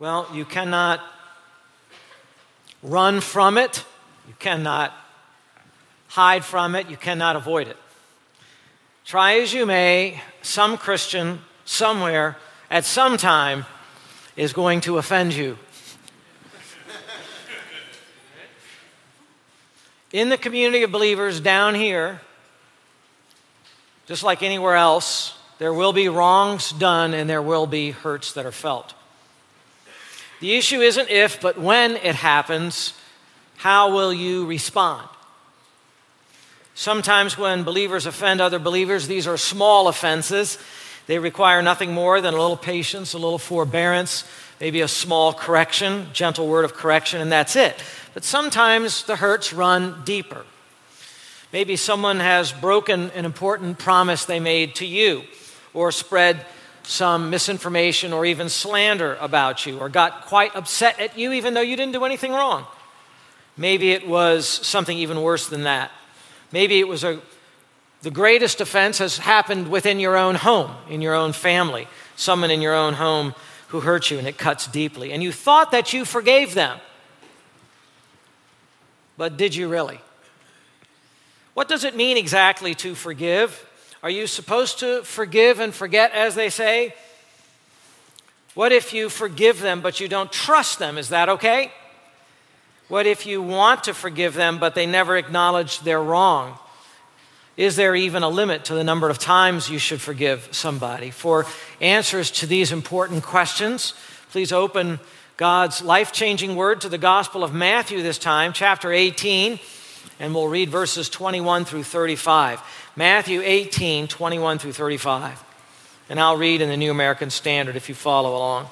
Well, you cannot run from it, you cannot hide from it, you cannot avoid it. Try as you may, some Christian somewhere at some time is going to offend you. In the community of believers down here, just like anywhere else, there will be wrongs done and there will be hurts that are felt. The issue isn't if, but when it happens, how will you respond? Sometimes when believers offend other believers, these are small offenses. They require nothing more than a little patience, a little forbearance, maybe a small correction, gentle word of correction, and that's it. But sometimes the hurts run deeper. Maybe someone has broken an important promise they made to you, or spread some misinformation or even slander about you, or got quite upset at you even though you didn't do anything wrong. Maybe it was something even worse than that. Maybe it was a, the greatest offense has happened within your own home, in your own family, someone in your own home who hurt you and it cuts deeply. And you thought that you forgave them. But did you really? What does it mean exactly to forgive? Are you supposed to forgive and forget, as they say? What if you forgive them but you don't trust them? Is that okay? What if you want to forgive them but they never acknowledge their wrong? Is there even a limit to the number of times you should forgive somebody? For answers to these important questions, please open God's life changing word to the Gospel of Matthew this time, chapter 18, and we'll read verses 21 through 35. Matthew 18, 21 through 35. And I'll read in the New American Standard if you follow along.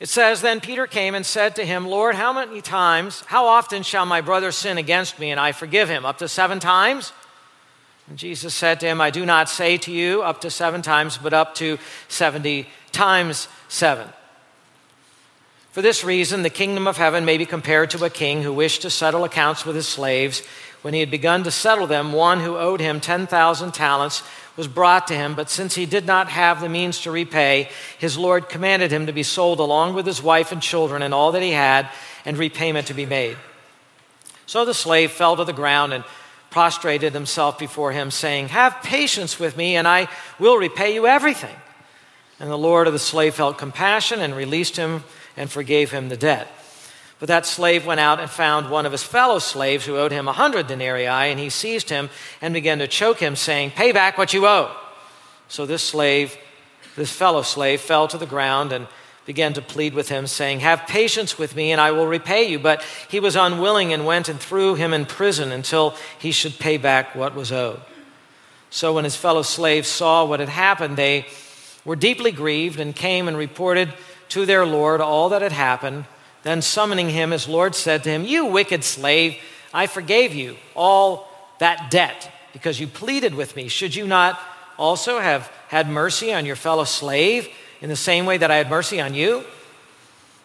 It says, Then Peter came and said to him, Lord, how many times, how often shall my brother sin against me and I forgive him? Up to seven times? And Jesus said to him, I do not say to you up to seven times, but up to 70 times seven. For this reason, the kingdom of heaven may be compared to a king who wished to settle accounts with his slaves. When he had begun to settle them, one who owed him 10,000 talents was brought to him, but since he did not have the means to repay, his Lord commanded him to be sold along with his wife and children and all that he had, and repayment to be made. So the slave fell to the ground and prostrated himself before him, saying, Have patience with me, and I will repay you everything. And the Lord of the slave felt compassion and released him and forgave him the debt. But that slave went out and found one of his fellow slaves who owed him a hundred denarii, and he seized him and began to choke him, saying, Pay back what you owe. So this slave, this fellow slave, fell to the ground and began to plead with him, saying, Have patience with me, and I will repay you. But he was unwilling and went and threw him in prison until he should pay back what was owed. So when his fellow slaves saw what had happened, they were deeply grieved and came and reported to their Lord all that had happened. Then, summoning him, his Lord said to him, You wicked slave, I forgave you all that debt because you pleaded with me. Should you not also have had mercy on your fellow slave in the same way that I had mercy on you?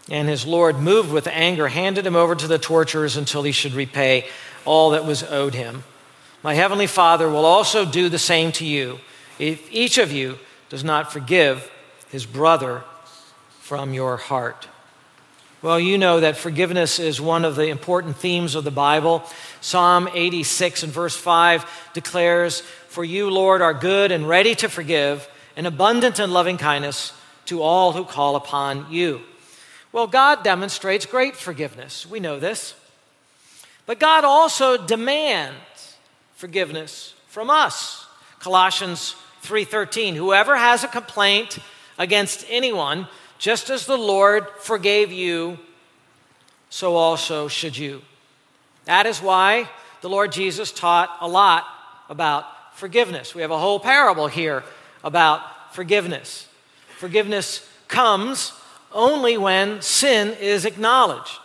And his Lord, moved with anger, handed him over to the torturers until he should repay all that was owed him. My heavenly Father will also do the same to you if each of you does not forgive his brother from your heart. Well, you know that forgiveness is one of the important themes of the Bible. Psalm 86 and verse 5 declares, For you, Lord, are good and ready to forgive, and abundant in loving kindness to all who call upon you. Well, God demonstrates great forgiveness. We know this. But God also demands forgiveness from us. Colossians 3:13 Whoever has a complaint against anyone just as the Lord forgave you, so also should you. That is why the Lord Jesus taught a lot about forgiveness. We have a whole parable here about forgiveness. Forgiveness comes only when sin is acknowledged.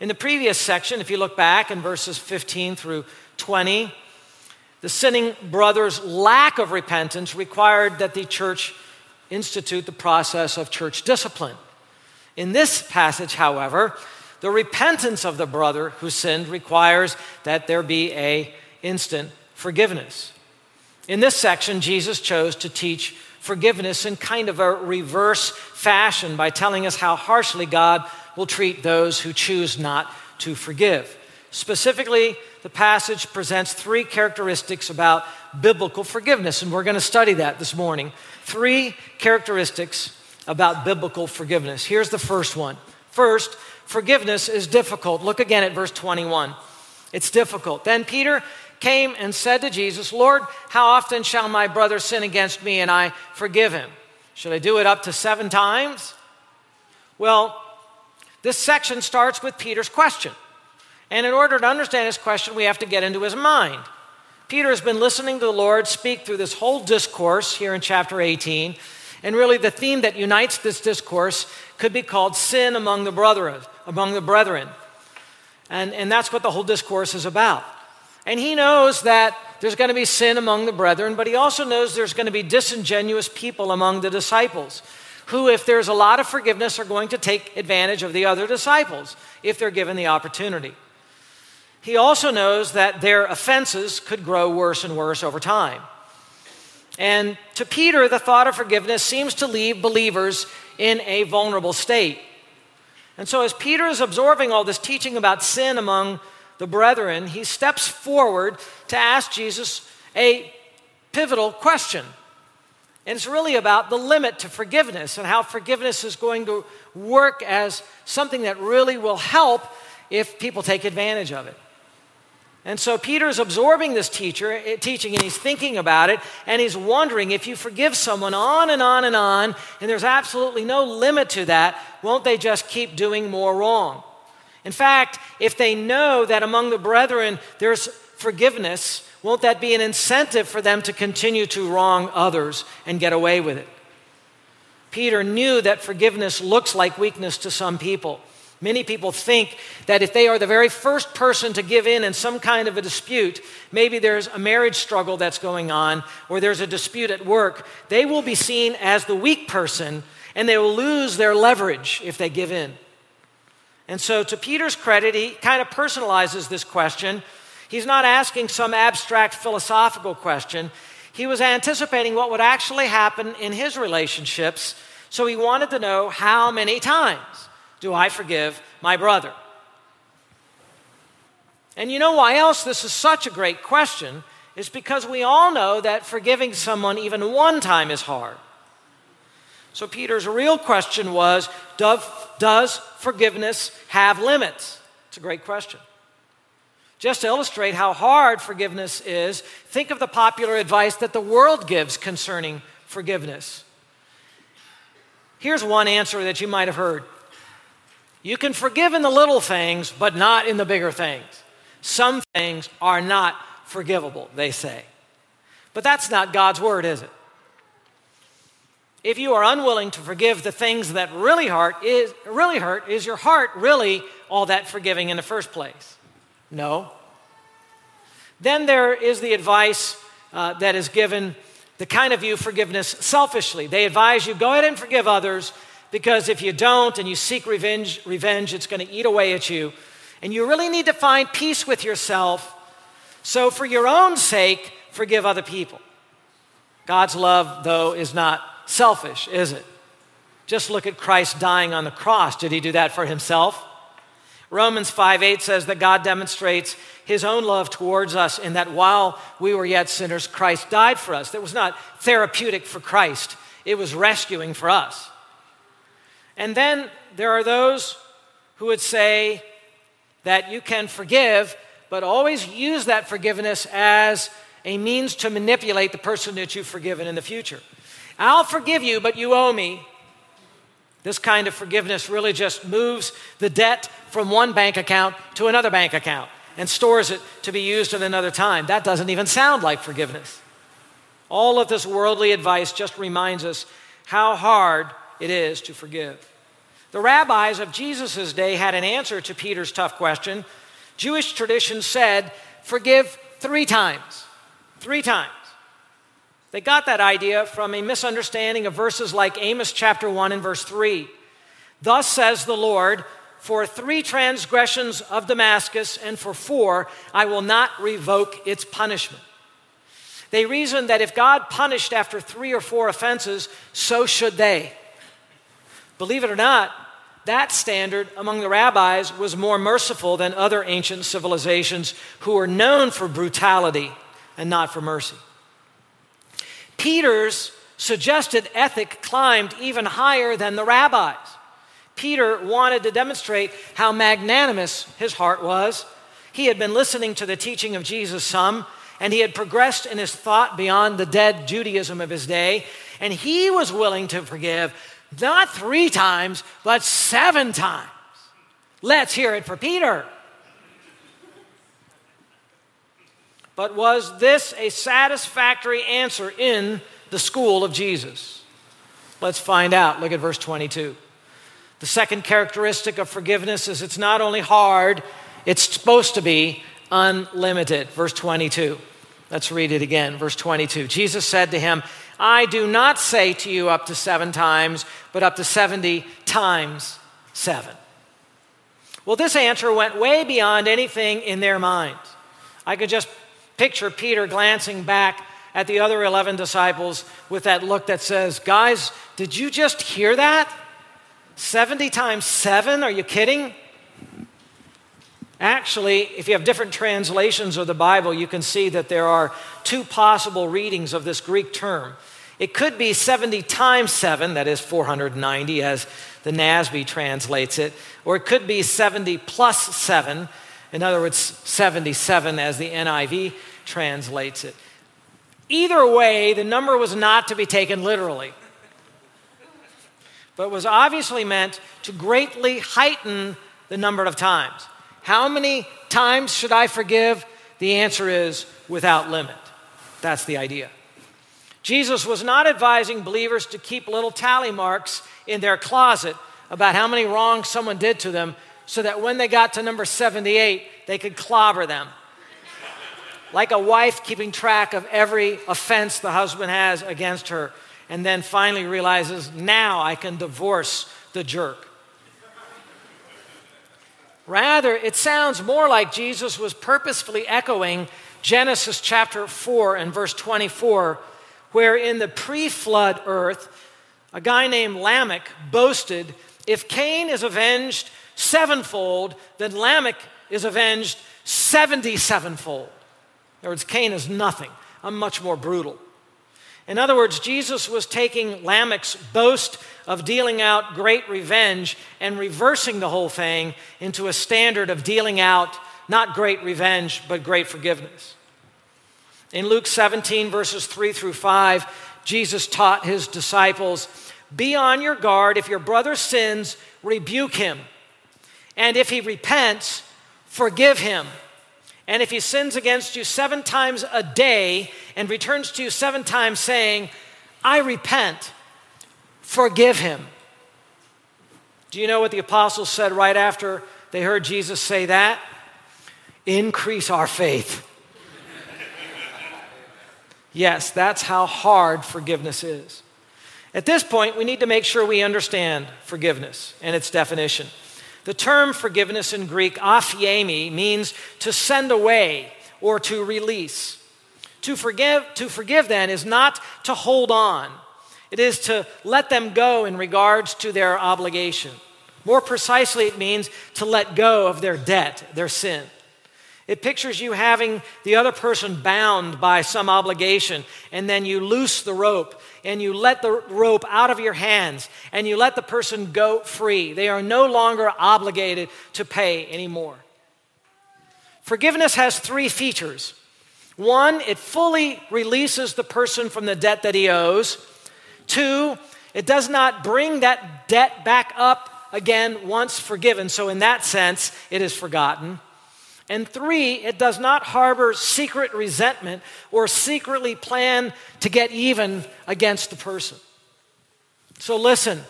In the previous section, if you look back in verses 15 through 20, the sinning brother's lack of repentance required that the church institute the process of church discipline. In this passage, however, the repentance of the brother who sinned requires that there be a instant forgiveness. In this section, Jesus chose to teach forgiveness in kind of a reverse fashion by telling us how harshly God will treat those who choose not to forgive. Specifically, the passage presents three characteristics about biblical forgiveness, and we're going to study that this morning. Three characteristics about biblical forgiveness. Here's the first one. First, forgiveness is difficult. Look again at verse 21. It's difficult. Then Peter came and said to Jesus, Lord, how often shall my brother sin against me and I forgive him? Should I do it up to seven times? Well, this section starts with Peter's question. And in order to understand his question, we have to get into his mind. Peter has been listening to the Lord speak through this whole discourse here in chapter 18. And really, the theme that unites this discourse could be called sin among the brethren. Among the brethren. And, and that's what the whole discourse is about. And he knows that there's going to be sin among the brethren, but he also knows there's going to be disingenuous people among the disciples who, if there's a lot of forgiveness, are going to take advantage of the other disciples if they're given the opportunity. He also knows that their offenses could grow worse and worse over time. And to Peter, the thought of forgiveness seems to leave believers in a vulnerable state. And so, as Peter is absorbing all this teaching about sin among the brethren, he steps forward to ask Jesus a pivotal question. And it's really about the limit to forgiveness and how forgiveness is going to work as something that really will help if people take advantage of it. And so Peter is absorbing this teacher, eh, teaching and he's thinking about it and he's wondering if you forgive someone on and on and on and there's absolutely no limit to that, won't they just keep doing more wrong? In fact, if they know that among the brethren there's forgiveness, won't that be an incentive for them to continue to wrong others and get away with it? Peter knew that forgiveness looks like weakness to some people. Many people think that if they are the very first person to give in in some kind of a dispute, maybe there's a marriage struggle that's going on, or there's a dispute at work, they will be seen as the weak person and they will lose their leverage if they give in. And so, to Peter's credit, he kind of personalizes this question. He's not asking some abstract philosophical question. He was anticipating what would actually happen in his relationships. So, he wanted to know how many times do I forgive my brother? And you know why else this is such a great question? Is because we all know that forgiving someone even one time is hard. So Peter's real question was Does forgiveness have limits? It's a great question. Just to illustrate how hard forgiveness is, think of the popular advice that the world gives concerning forgiveness. Here's one answer that you might have heard you can forgive in the little things, but not in the bigger things. Some things are not forgivable, they say. But that's not God's word, is it? If you are unwilling to forgive the things that really hurt, is, really hurt, is your heart really all that forgiving in the first place? No. Then there is the advice uh, that is given, the kind of view forgiveness selfishly. They advise you go ahead and forgive others, because if you don't and you seek revenge, revenge it's going to eat away at you. And you really need to find peace with yourself. So, for your own sake, forgive other people. God's love, though, is not selfish, is it? Just look at Christ dying on the cross. Did he do that for himself? Romans 5 8 says that God demonstrates his own love towards us in that while we were yet sinners, Christ died for us. That was not therapeutic for Christ, it was rescuing for us. And then there are those who would say that you can forgive, but always use that forgiveness as a means to manipulate the person that you've forgiven in the future. I'll forgive you, but you owe me. This kind of forgiveness really just moves the debt from one bank account to another bank account and stores it to be used at another time. That doesn't even sound like forgiveness. All of this worldly advice just reminds us how hard it is to forgive. The rabbis of Jesus' day had an answer to Peter's tough question. Jewish tradition said, forgive three times. Three times. They got that idea from a misunderstanding of verses like Amos chapter 1 and verse 3. Thus says the Lord, for three transgressions of Damascus and for four, I will not revoke its punishment. They reasoned that if God punished after three or four offenses, so should they. Believe it or not, that standard among the rabbis was more merciful than other ancient civilizations who were known for brutality and not for mercy. Peter's suggested ethic climbed even higher than the rabbis. Peter wanted to demonstrate how magnanimous his heart was. He had been listening to the teaching of Jesus some, and he had progressed in his thought beyond the dead Judaism of his day, and he was willing to forgive not three times, but seven times. Let's hear it for Peter. But was this a satisfactory answer in the school of Jesus? Let's find out. Look at verse 22. The second characteristic of forgiveness is it's not only hard, it's supposed to be unlimited. Verse 22. Let's read it again. Verse 22. Jesus said to him, I do not say to you up to seven times, but up to 70 times seven. Well, this answer went way beyond anything in their mind. I could just picture Peter glancing back at the other 11 disciples with that look that says, Guys, did you just hear that? 70 times 7? Are you kidding? Actually, if you have different translations of the Bible, you can see that there are two possible readings of this Greek term. It could be 70 times 7, that is 490, as the NASB translates it, or it could be 70 plus 7, in other words, 77, as the NIV translates it. Either way, the number was not to be taken literally but was obviously meant to greatly heighten the number of times. How many times should I forgive? The answer is without limit. That's the idea. Jesus was not advising believers to keep little tally marks in their closet about how many wrongs someone did to them so that when they got to number 78, they could clobber them. like a wife keeping track of every offense the husband has against her and then finally realizes, now I can divorce the jerk. Rather, it sounds more like Jesus was purposefully echoing Genesis chapter 4 and verse 24, where in the pre flood earth, a guy named Lamech boasted, If Cain is avenged sevenfold, then Lamech is avenged 77fold. In other words, Cain is nothing. I'm much more brutal. In other words, Jesus was taking Lamech's boast of dealing out great revenge and reversing the whole thing into a standard of dealing out not great revenge, but great forgiveness. In Luke 17, verses 3 through 5, Jesus taught his disciples Be on your guard. If your brother sins, rebuke him. And if he repents, forgive him. And if he sins against you seven times a day and returns to you seven times saying, I repent, forgive him. Do you know what the apostles said right after they heard Jesus say that? Increase our faith. Yes, that's how hard forgiveness is. At this point, we need to make sure we understand forgiveness and its definition. The term forgiveness in Greek, aphiemi, means to send away or to release. To forgive, to forgive then is not to hold on. It is to let them go in regards to their obligation. More precisely, it means to let go of their debt, their sin. It pictures you having the other person bound by some obligation, and then you loose the rope and you let the rope out of your hands and you let the person go free. They are no longer obligated to pay anymore. Forgiveness has three features. One, it fully releases the person from the debt that he owes. Two, it does not bring that debt back up again once forgiven. So, in that sense, it is forgotten. And three, it does not harbor secret resentment or secretly plan to get even against the person. So listen,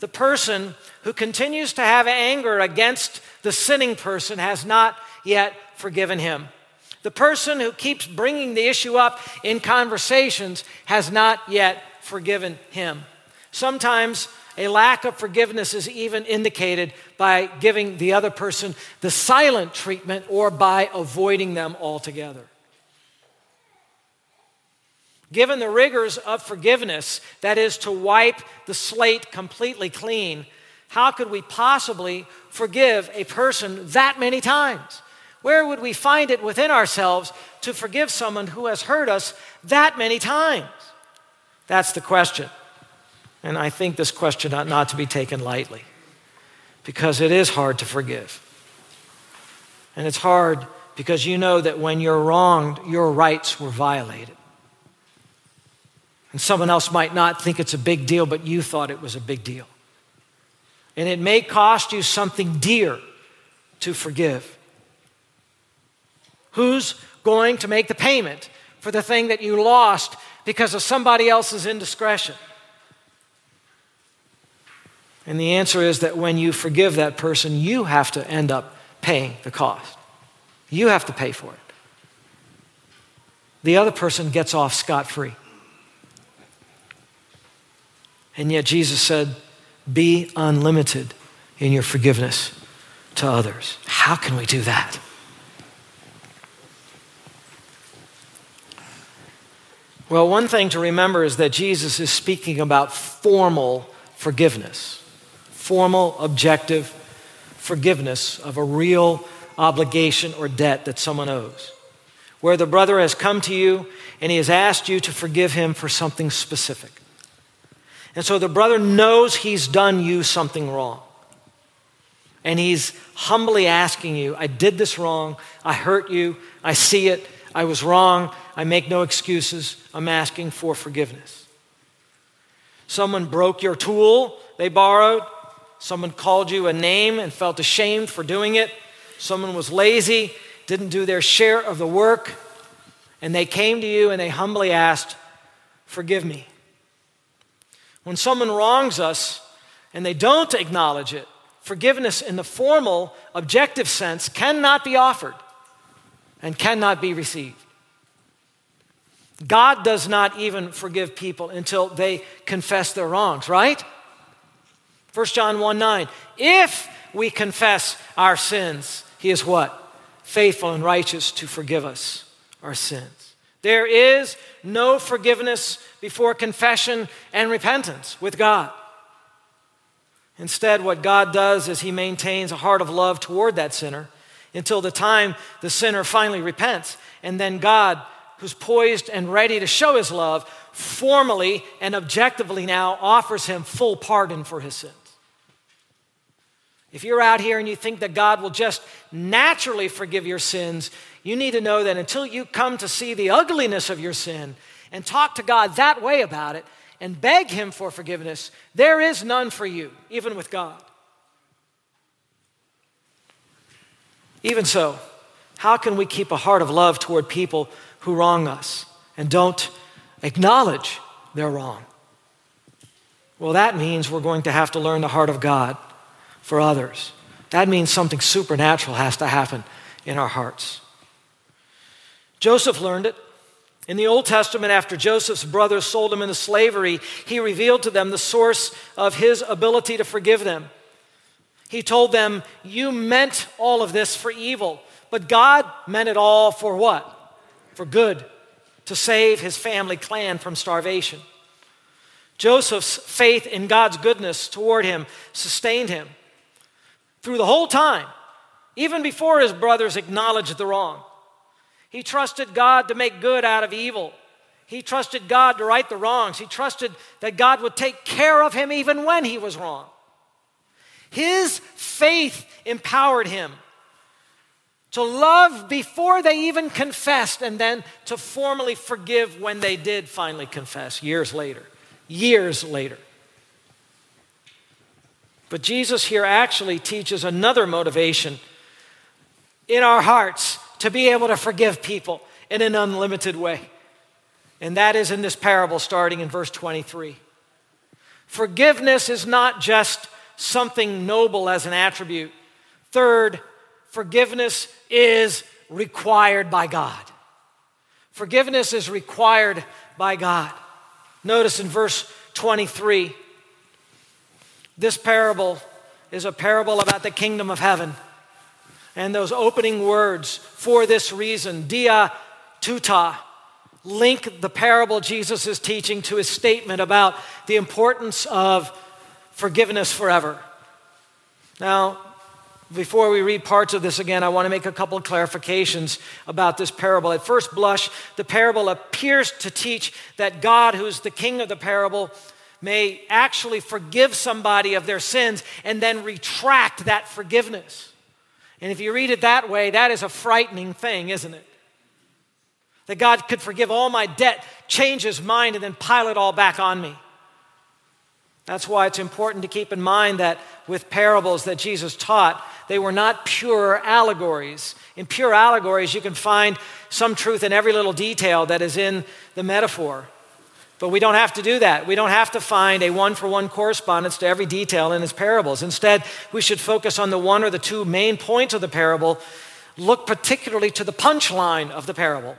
the person who continues to have anger against the sinning person has not yet forgiven him. The person who keeps bringing the issue up in conversations has not yet forgiven him. Sometimes a lack of forgiveness is even indicated by giving the other person the silent treatment or by avoiding them altogether. Given the rigors of forgiveness, that is, to wipe the slate completely clean, how could we possibly forgive a person that many times? Where would we find it within ourselves to forgive someone who has hurt us that many times? That's the question. And I think this question ought not to be taken lightly because it is hard to forgive. And it's hard because you know that when you're wronged, your rights were violated. And someone else might not think it's a big deal, but you thought it was a big deal. And it may cost you something dear to forgive. Who's going to make the payment for the thing that you lost because of somebody else's indiscretion? And the answer is that when you forgive that person, you have to end up paying the cost. You have to pay for it. The other person gets off scot free. And yet Jesus said, Be unlimited in your forgiveness to others. How can we do that? Well, one thing to remember is that Jesus is speaking about formal forgiveness, formal, objective forgiveness of a real obligation or debt that someone owes. Where the brother has come to you and he has asked you to forgive him for something specific. And so the brother knows he's done you something wrong. And he's humbly asking you, I did this wrong. I hurt you. I see it. I was wrong. I make no excuses. I'm asking for forgiveness. Someone broke your tool they borrowed. Someone called you a name and felt ashamed for doing it. Someone was lazy, didn't do their share of the work. And they came to you and they humbly asked, Forgive me. When someone wrongs us and they don't acknowledge it, forgiveness in the formal, objective sense cannot be offered and cannot be received. God does not even forgive people until they confess their wrongs, right? 1 John 1 9. If we confess our sins, he is what? Faithful and righteous to forgive us our sins. There is no forgiveness before confession and repentance with God. Instead, what God does is He maintains a heart of love toward that sinner until the time the sinner finally repents. And then God, who's poised and ready to show His love, formally and objectively now offers him full pardon for his sins. If you're out here and you think that God will just naturally forgive your sins, you need to know that until you come to see the ugliness of your sin and talk to God that way about it and beg Him for forgiveness, there is none for you, even with God. Even so, how can we keep a heart of love toward people who wrong us and don't acknowledge their wrong? Well, that means we're going to have to learn the heart of God for others. That means something supernatural has to happen in our hearts. Joseph learned it. In the Old Testament, after Joseph's brothers sold him into slavery, he revealed to them the source of his ability to forgive them. He told them, You meant all of this for evil, but God meant it all for what? For good, to save his family clan from starvation. Joseph's faith in God's goodness toward him sustained him through the whole time, even before his brothers acknowledged the wrong. He trusted God to make good out of evil. He trusted God to right the wrongs. He trusted that God would take care of him even when he was wrong. His faith empowered him to love before they even confessed and then to formally forgive when they did finally confess years later. Years later. But Jesus here actually teaches another motivation in our hearts to be able to forgive people in an unlimited way. And that is in this parable starting in verse 23. Forgiveness is not just something noble as an attribute. Third, forgiveness is required by God. Forgiveness is required by God. Notice in verse 23 this parable is a parable about the kingdom of heaven. And those opening words, for this reason, dia tuta, link the parable Jesus is teaching to his statement about the importance of forgiveness forever. Now, before we read parts of this again, I want to make a couple of clarifications about this parable. At first blush, the parable appears to teach that God, who's the king of the parable, may actually forgive somebody of their sins and then retract that forgiveness. And if you read it that way, that is a frightening thing, isn't it? That God could forgive all my debt, change his mind, and then pile it all back on me. That's why it's important to keep in mind that with parables that Jesus taught, they were not pure allegories. In pure allegories, you can find some truth in every little detail that is in the metaphor. But we don't have to do that. We don't have to find a one for one correspondence to every detail in his parables. Instead, we should focus on the one or the two main points of the parable, look particularly to the punchline of the parable.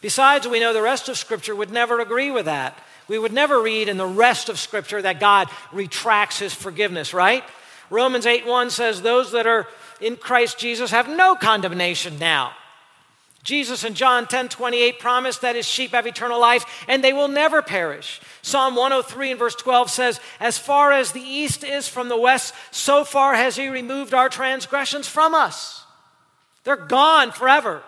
Besides, we know the rest of Scripture would never agree with that. We would never read in the rest of Scripture that God retracts his forgiveness, right? Romans 8 1 says, Those that are in Christ Jesus have no condemnation now. Jesus in John 10 28 promised that his sheep have eternal life and they will never perish. Psalm 103 and verse 12 says, As far as the east is from the west, so far has he removed our transgressions from us. They're gone forever.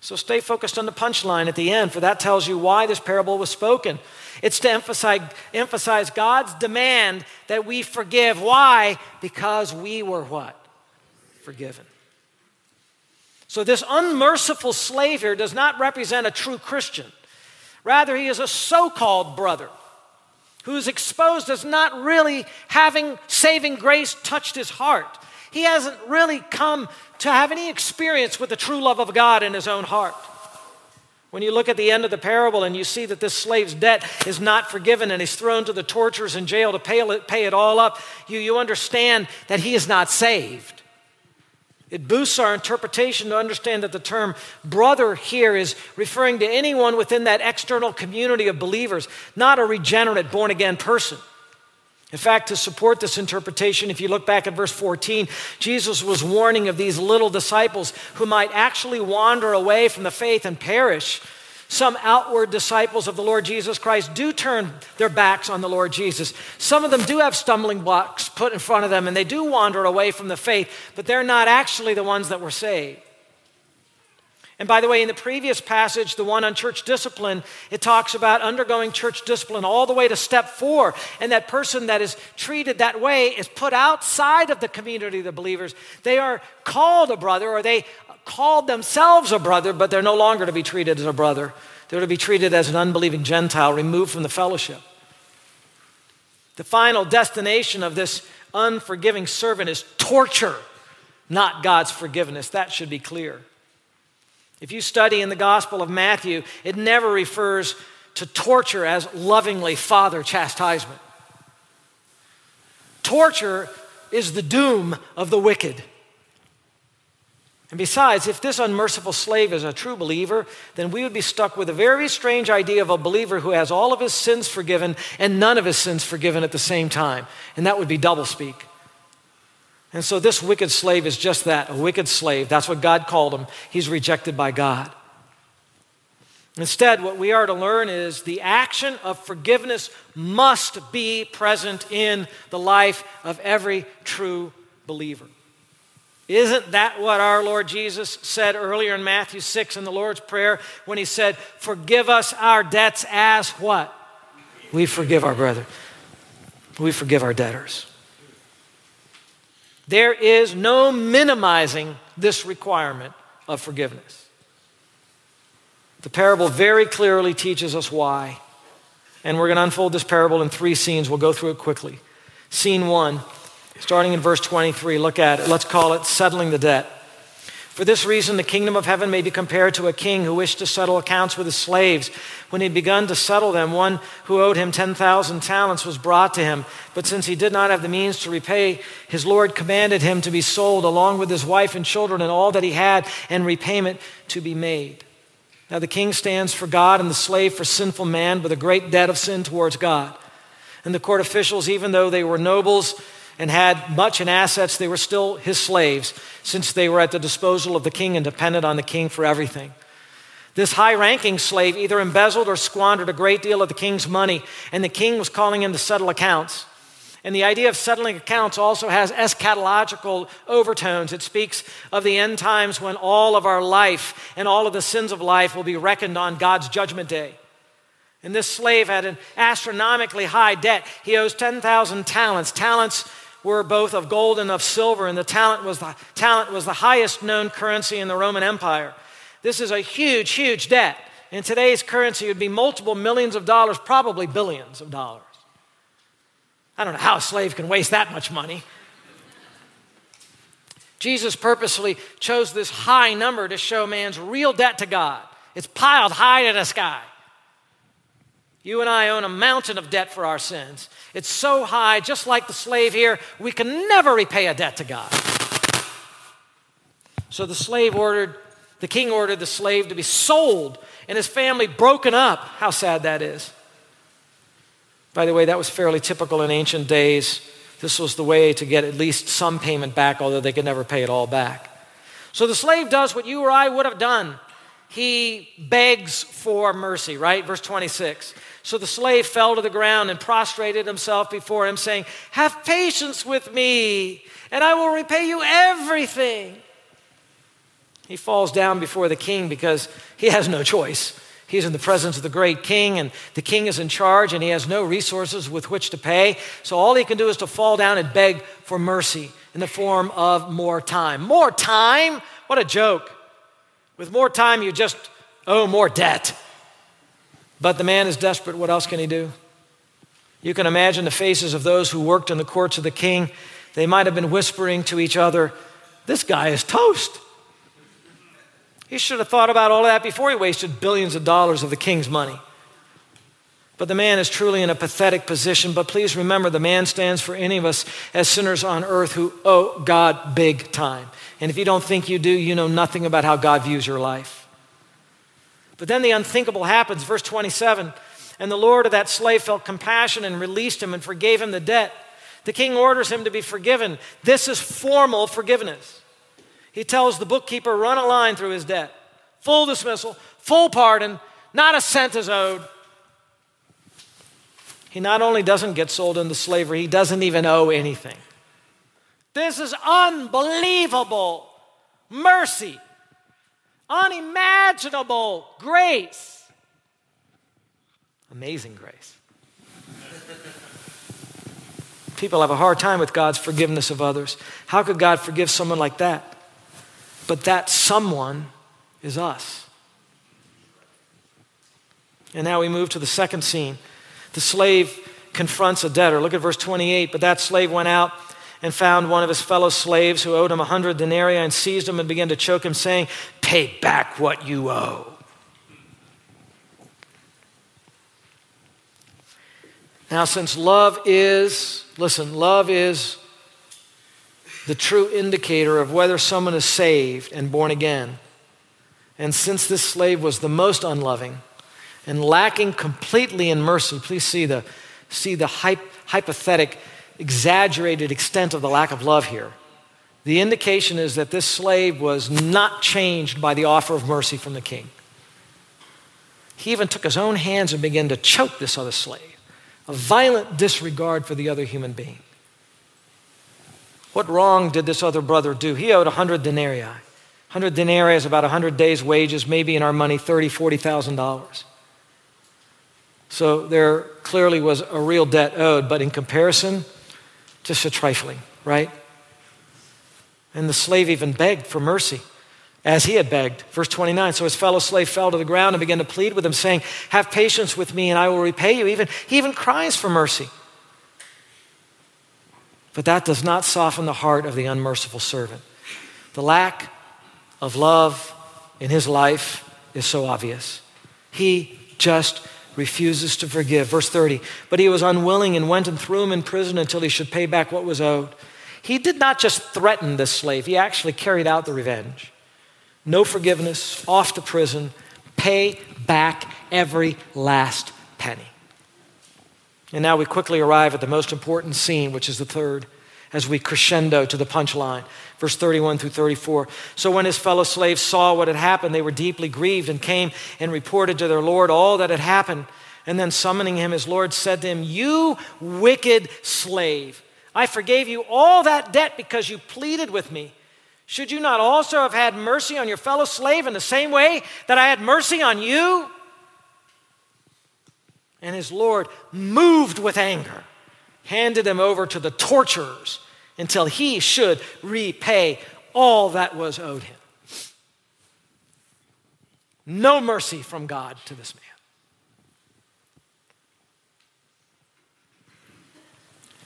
So stay focused on the punchline at the end, for that tells you why this parable was spoken. It's to emphasize, emphasize God's demand that we forgive. Why? Because we were what? Forgiven. So, this unmerciful slave here does not represent a true Christian. Rather, he is a so called brother who's exposed as not really having saving grace touched his heart. He hasn't really come to have any experience with the true love of God in his own heart. When you look at the end of the parable and you see that this slave's debt is not forgiven and he's thrown to the torturers in jail to pay it, all up, you, you understand that he is not saved. It boosts our interpretation to understand that the term brother here is referring to anyone within that external community of believers, not a regenerate, born again person. In fact, to support this interpretation, if you look back at verse 14, Jesus was warning of these little disciples who might actually wander away from the faith and perish some outward disciples of the Lord Jesus Christ do turn their backs on the Lord Jesus. Some of them do have stumbling blocks put in front of them and they do wander away from the faith, but they're not actually the ones that were saved. And by the way, in the previous passage, the one on church discipline, it talks about undergoing church discipline all the way to step four. And that person that is treated that way is put outside of the community of the believers. They are called a brother or they called themselves a brother, but they're no longer to be treated as a brother. They're to be treated as an unbelieving Gentile, removed from the fellowship. The final destination of this unforgiving servant is torture, not God's forgiveness. That should be clear. If you study in the Gospel of Matthew, it never refers to torture as lovingly father chastisement. Torture is the doom of the wicked. And besides, if this unmerciful slave is a true believer, then we would be stuck with a very strange idea of a believer who has all of his sins forgiven and none of his sins forgiven at the same time. And that would be doublespeak. And so this wicked slave is just that a wicked slave. That's what God called him. He's rejected by God. Instead, what we are to learn is the action of forgiveness must be present in the life of every true believer. Isn't that what our Lord Jesus said earlier in Matthew 6 in the Lord's Prayer when he said, Forgive us our debts as what? We forgive our brother. We forgive our debtors. There is no minimizing this requirement of forgiveness. The parable very clearly teaches us why. And we're going to unfold this parable in three scenes. We'll go through it quickly. Scene one Starting in verse 23, look at it. Let's call it settling the debt. For this reason, the kingdom of heaven may be compared to a king who wished to settle accounts with his slaves. When he had begun to settle them, one who owed him 10,000 talents was brought to him. But since he did not have the means to repay, his Lord commanded him to be sold along with his wife and children and all that he had, and repayment to be made. Now the king stands for God and the slave for sinful man with a great debt of sin towards God. And the court officials, even though they were nobles, and had much in assets, they were still his slaves, since they were at the disposal of the king and depended on the king for everything. This high ranking slave either embezzled or squandered a great deal of the king's money, and the king was calling him to settle accounts. And the idea of settling accounts also has eschatological overtones. It speaks of the end times when all of our life and all of the sins of life will be reckoned on God's judgment day. And this slave had an astronomically high debt. He owes 10,000 talents. Talents were both of gold and of silver, and the talent was the, talent was the highest known currency in the Roman Empire. This is a huge, huge debt. In today's currency, it would be multiple millions of dollars, probably billions of dollars. I don't know how a slave can waste that much money. Jesus purposely chose this high number to show man's real debt to God. It's piled high to the sky. You and I own a mountain of debt for our sins. It's so high, just like the slave here, we can never repay a debt to God. So the slave ordered the king ordered the slave to be sold and his family broken up. How sad that is. By the way, that was fairly typical in ancient days. This was the way to get at least some payment back, although they could never pay it all back. So the slave does what you or I would have done. He begs for mercy, right? Verse 26. So the slave fell to the ground and prostrated himself before him, saying, Have patience with me, and I will repay you everything. He falls down before the king because he has no choice. He's in the presence of the great king, and the king is in charge, and he has no resources with which to pay. So all he can do is to fall down and beg for mercy in the form of more time. More time? What a joke. With more time, you just owe more debt. But the man is desperate. What else can he do? You can imagine the faces of those who worked in the courts of the king. They might have been whispering to each other, This guy is toast. He should have thought about all that before he wasted billions of dollars of the king's money. But the man is truly in a pathetic position. But please remember, the man stands for any of us as sinners on earth who owe God big time. And if you don't think you do, you know nothing about how God views your life. But then the unthinkable happens. Verse 27 And the Lord of that slave felt compassion and released him and forgave him the debt. The king orders him to be forgiven. This is formal forgiveness. He tells the bookkeeper, run a line through his debt. Full dismissal, full pardon, not a cent is owed. He not only doesn't get sold into slavery, he doesn't even owe anything. This is unbelievable mercy, unimaginable grace. Amazing grace. People have a hard time with God's forgiveness of others. How could God forgive someone like that? But that someone is us. And now we move to the second scene. The slave confronts a debtor. Look at verse 28. But that slave went out and found one of his fellow slaves who owed him a hundred denarii and seized him and began to choke him, saying, Pay back what you owe. Now, since love is, listen, love is the true indicator of whether someone is saved and born again. And since this slave was the most unloving and lacking completely in mercy, please see the, see the hypothetic, exaggerated extent of the lack of love here. The indication is that this slave was not changed by the offer of mercy from the king. He even took his own hands and began to choke this other slave, a violent disregard for the other human being. What wrong did this other brother do? He owed 100 denarii. 100 denarii is about 100 days' wages, maybe in our money, $30,000, $40,000. So there clearly was a real debt owed, but in comparison, just a trifling, right? And the slave even begged for mercy as he had begged. Verse 29 So his fellow slave fell to the ground and began to plead with him, saying, Have patience with me, and I will repay you. Even, he even cries for mercy. But that does not soften the heart of the unmerciful servant. The lack of love in his life is so obvious. He just refuses to forgive. Verse 30 But he was unwilling and went and threw him in prison until he should pay back what was owed. He did not just threaten this slave, he actually carried out the revenge. No forgiveness, off to prison, pay back every last penny. And now we quickly arrive at the most important scene, which is the third. as we crescendo to the punchline. Verse 31 through 34. So when his fellow slaves saw what had happened, they were deeply grieved and came and reported to their Lord all that had happened. And then summoning him, his Lord said to him, You wicked slave, I forgave you all that debt because you pleaded with me. Should you not also have had mercy on your fellow slave in the same way that I had mercy on you? And his Lord, moved with anger, handed him over to the torturers until he should repay all that was owed him. No mercy from God to this man.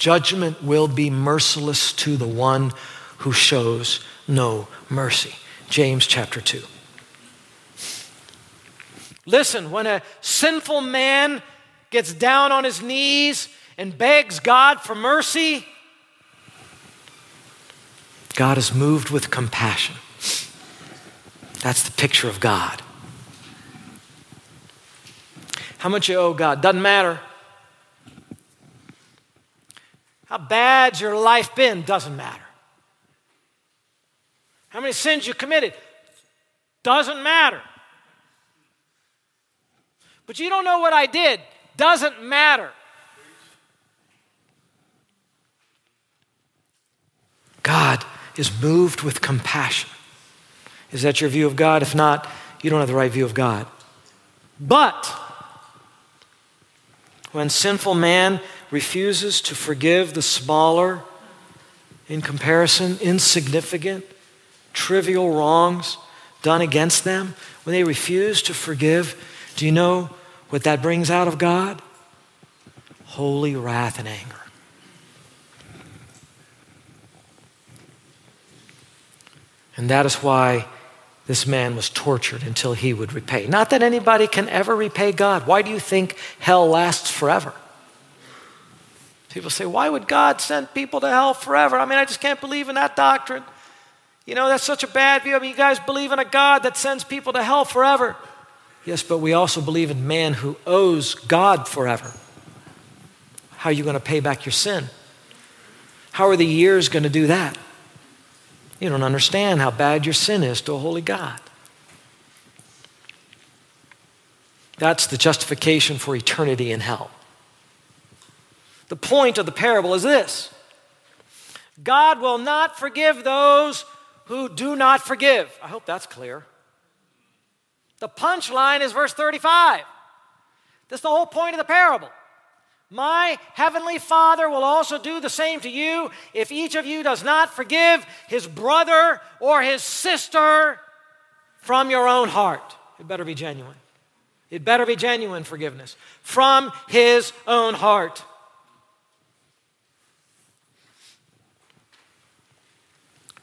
Judgment will be merciless to the one who shows no mercy. James chapter 2. Listen, when a sinful man gets down on his knees and begs God for mercy, God is moved with compassion. That's the picture of God. How much you owe God? Doesn't matter. How bad your life been? Doesn't matter. How many sins you committed? Doesn't matter. But you don't know what I did. Doesn't matter. God is moved with compassion. Is that your view of God? If not, you don't have the right view of God. But when sinful man refuses to forgive the smaller, in comparison, insignificant, trivial wrongs done against them, when they refuse to forgive, do you know what that brings out of God? Holy wrath and anger. And that is why this man was tortured until he would repay. Not that anybody can ever repay God. Why do you think hell lasts forever? People say, why would God send people to hell forever? I mean, I just can't believe in that doctrine. You know, that's such a bad view. I mean, you guys believe in a God that sends people to hell forever. Yes, but we also believe in man who owes God forever. How are you going to pay back your sin? How are the years going to do that? You don't understand how bad your sin is to a holy God. That's the justification for eternity in hell. The point of the parable is this God will not forgive those who do not forgive. I hope that's clear. The punchline is verse 35. That's the whole point of the parable. My heavenly Father will also do the same to you if each of you does not forgive his brother or his sister from your own heart. It better be genuine. It better be genuine forgiveness from his own heart.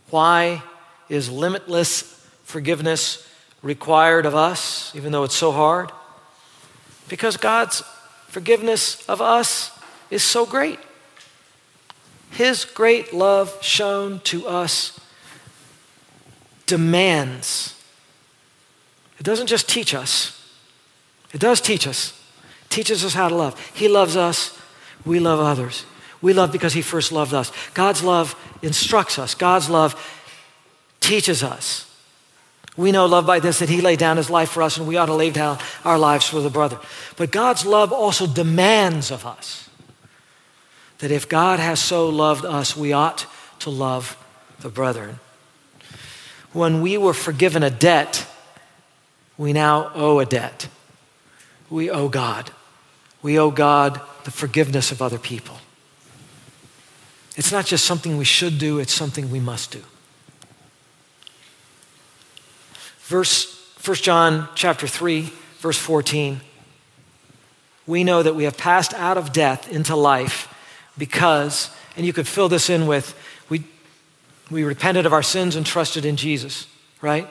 Why is limitless forgiveness required of us, even though it's so hard? Because God's forgiveness of us is so great. His great love shown to us demands. It doesn't just teach us, it does teach us. Teaches us how to love. He loves us, we love others. We love because He first loved us. God's love instructs us, God's love teaches us. We know love by this that he laid down his life for us, and we ought to lay down our lives for the brother. But God's love also demands of us that if God has so loved us, we ought to love the brethren. When we were forgiven a debt, we now owe a debt. We owe God. We owe God the forgiveness of other people. It's not just something we should do, it's something we must do. Verse 1 John chapter 3, verse 14. We know that we have passed out of death into life because, and you could fill this in with, we, we repented of our sins and trusted in Jesus, right?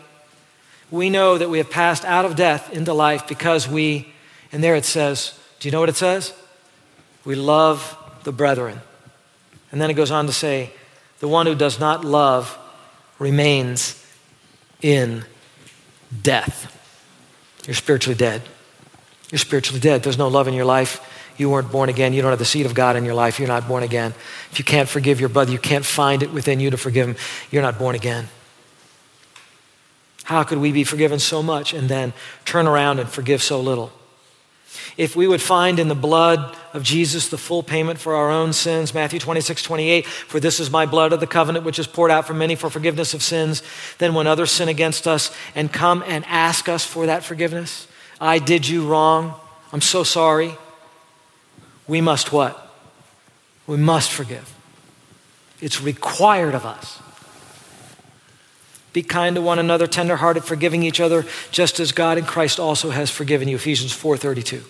We know that we have passed out of death into life because we, and there it says, do you know what it says? We love the brethren. And then it goes on to say, the one who does not love remains in death. You're spiritually dead. You're spiritually dead. There's no love in your life. you weren't born again. You don't have the seed of God in your life. You're not born again. If you can't forgive your brother, you can't find it within you to forgive him. You're not born again. How could we be forgiven so much and then turn around and forgive so little? If we would find in the blood of Jesus the full payment for our own sins, Matthew 26, 28, for this is my blood of the covenant which is poured out for many for forgiveness of sins, then when others sin against us and come and ask us for that forgiveness, I did you wrong, I'm so sorry, we must what? We must forgive. It's required of us. Be kind to one another, tenderhearted, forgiving each other, just as God in Christ also has forgiven you. Ephesians 4:32.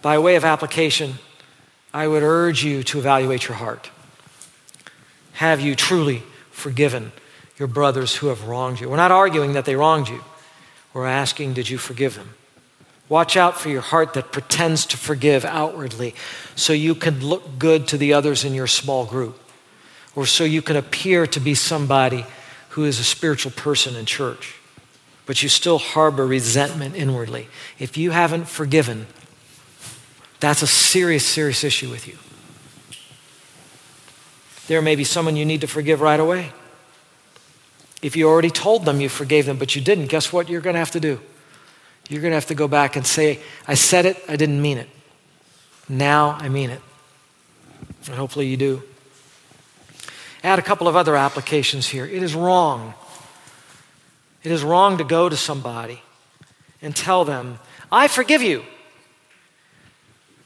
By way of application, I would urge you to evaluate your heart. Have you truly forgiven your brothers who have wronged you? We're not arguing that they wronged you. We're asking, did you forgive them? Watch out for your heart that pretends to forgive outwardly so you can look good to the others in your small group or so you can appear to be somebody who is a spiritual person in church, but you still harbor resentment inwardly. If you haven't forgiven, that's a serious, serious issue with you. There may be someone you need to forgive right away. If you already told them you forgave them, but you didn't, guess what you're going to have to do? You're going to have to go back and say, I said it, I didn't mean it. Now I mean it. And hopefully you do. Add a couple of other applications here. It is wrong. It is wrong to go to somebody and tell them, I forgive you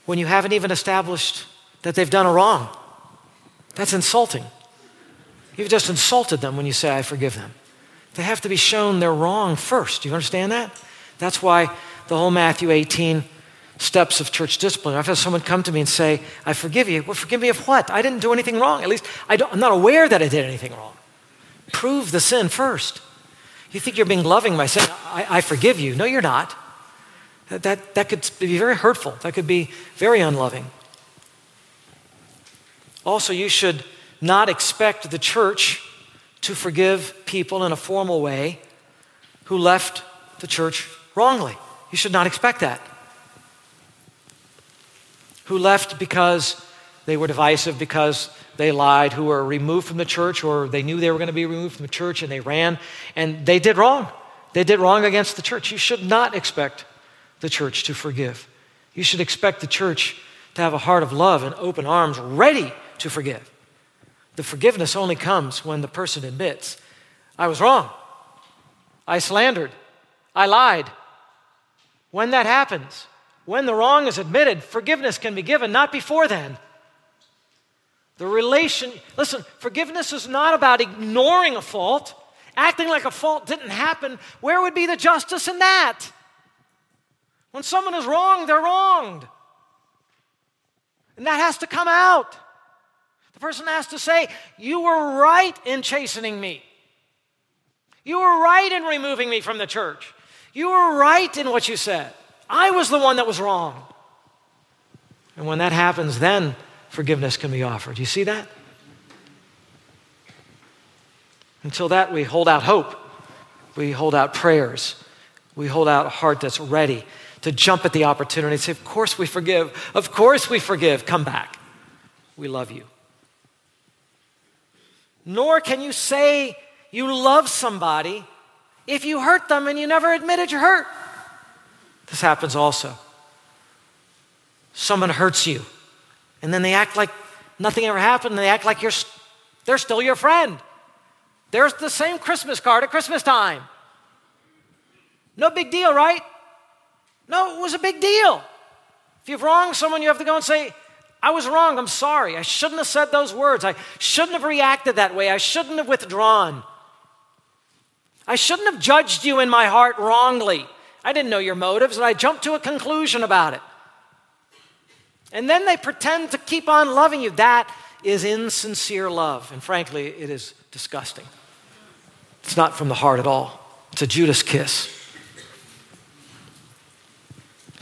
when you haven't even established that they've done a wrong. That's insulting. You've just insulted them when you say, I forgive them. They have to be shown they're wrong first. Do you understand that? That's why the whole Matthew 18 steps of church discipline. I've had someone come to me and say, I forgive you. Well, forgive me of what? I didn't do anything wrong. At least I am not aware that I did anything wrong. Prove the sin first. You think you're being loving by saying, I, I forgive you. No, you're not. That, that, that could be very hurtful. That could be very unloving. Also, you should not expect the church to forgive people in a formal way who left the church wrongly. You should not expect that. Who left because they were divisive, because they lied, who were removed from the church, or they knew they were going to be removed from the church and they ran, and they did wrong. They did wrong against the church. You should not expect the church to forgive. You should expect the church to have a heart of love and open arms ready to forgive. The forgiveness only comes when the person admits, I was wrong. I slandered. I lied. When that happens, when the wrong is admitted, forgiveness can be given, not before then. The relation, listen, forgiveness is not about ignoring a fault, acting like a fault didn't happen. Where would be the justice in that? When someone is wrong, they're wronged. And that has to come out. The person has to say, You were right in chastening me. You were right in removing me from the church. You were right in what you said. I was the one that was wrong. And when that happens, then forgiveness can be offered. You see that? Until that, we hold out hope. We hold out prayers. We hold out a heart that's ready to jump at the opportunity and say, Of course we forgive. Of course we forgive. Come back. We love you. Nor can you say you love somebody if you hurt them and you never admitted you're hurt. This happens also. Someone hurts you, and then they act like nothing ever happened, and they act like you're, they're still your friend. There's the same Christmas card at Christmas time. No big deal, right? No, it was a big deal. If you've wronged someone, you have to go and say, I was wrong. I'm sorry. I shouldn't have said those words. I shouldn't have reacted that way. I shouldn't have withdrawn. I shouldn't have judged you in my heart wrongly. I didn't know your motives, and I jumped to a conclusion about it. And then they pretend to keep on loving you. That is insincere love. And frankly, it is disgusting. It's not from the heart at all, it's a Judas kiss.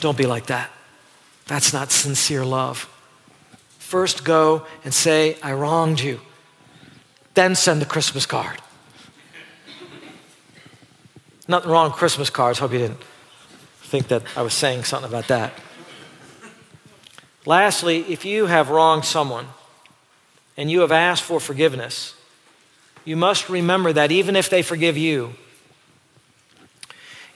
Don't be like that. That's not sincere love. First go and say, I wronged you. Then send the Christmas card. Nothing wrong with Christmas cards. Hope you didn't think that I was saying something about that. Lastly, if you have wronged someone and you have asked for forgiveness, you must remember that even if they forgive you,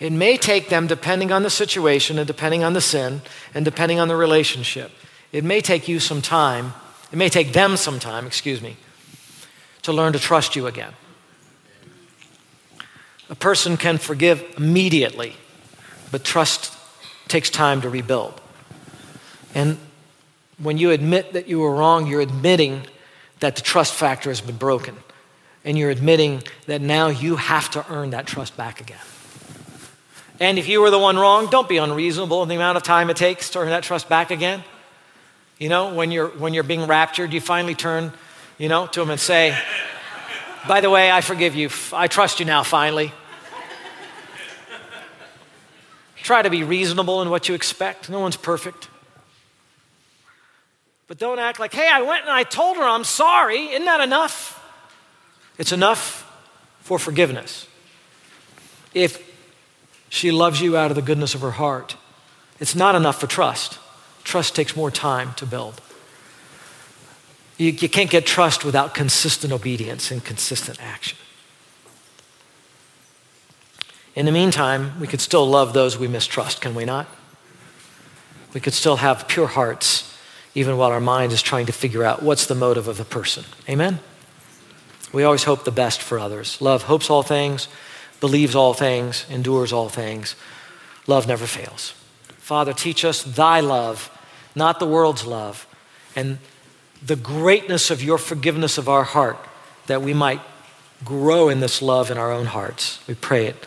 it may take them, depending on the situation and depending on the sin and depending on the relationship, it may take you some time, it may take them some time, excuse me, to learn to trust you again. A person can forgive immediately, but trust takes time to rebuild. And when you admit that you were wrong, you're admitting that the trust factor has been broken. And you're admitting that now you have to earn that trust back again. And if you were the one wrong, don't be unreasonable in the amount of time it takes to earn that trust back again. You know, when you're, when you're being raptured, you finally turn, you know, to him and say, by the way, I forgive you. I trust you now, finally. Try to be reasonable in what you expect. No one's perfect. But don't act like, hey, I went and I told her I'm sorry. Isn't that enough? It's enough for forgiveness. If she loves you out of the goodness of her heart, it's not enough for trust. Trust takes more time to build. You, you can't get trust without consistent obedience and consistent action. In the meantime, we could still love those we mistrust, can we not? We could still have pure hearts, even while our mind is trying to figure out what's the motive of the person. Amen? We always hope the best for others. Love hopes all things, believes all things, endures all things. Love never fails. Father, teach us thy love, not the world's love, and the greatness of your forgiveness of our heart, that we might grow in this love in our own hearts. We pray it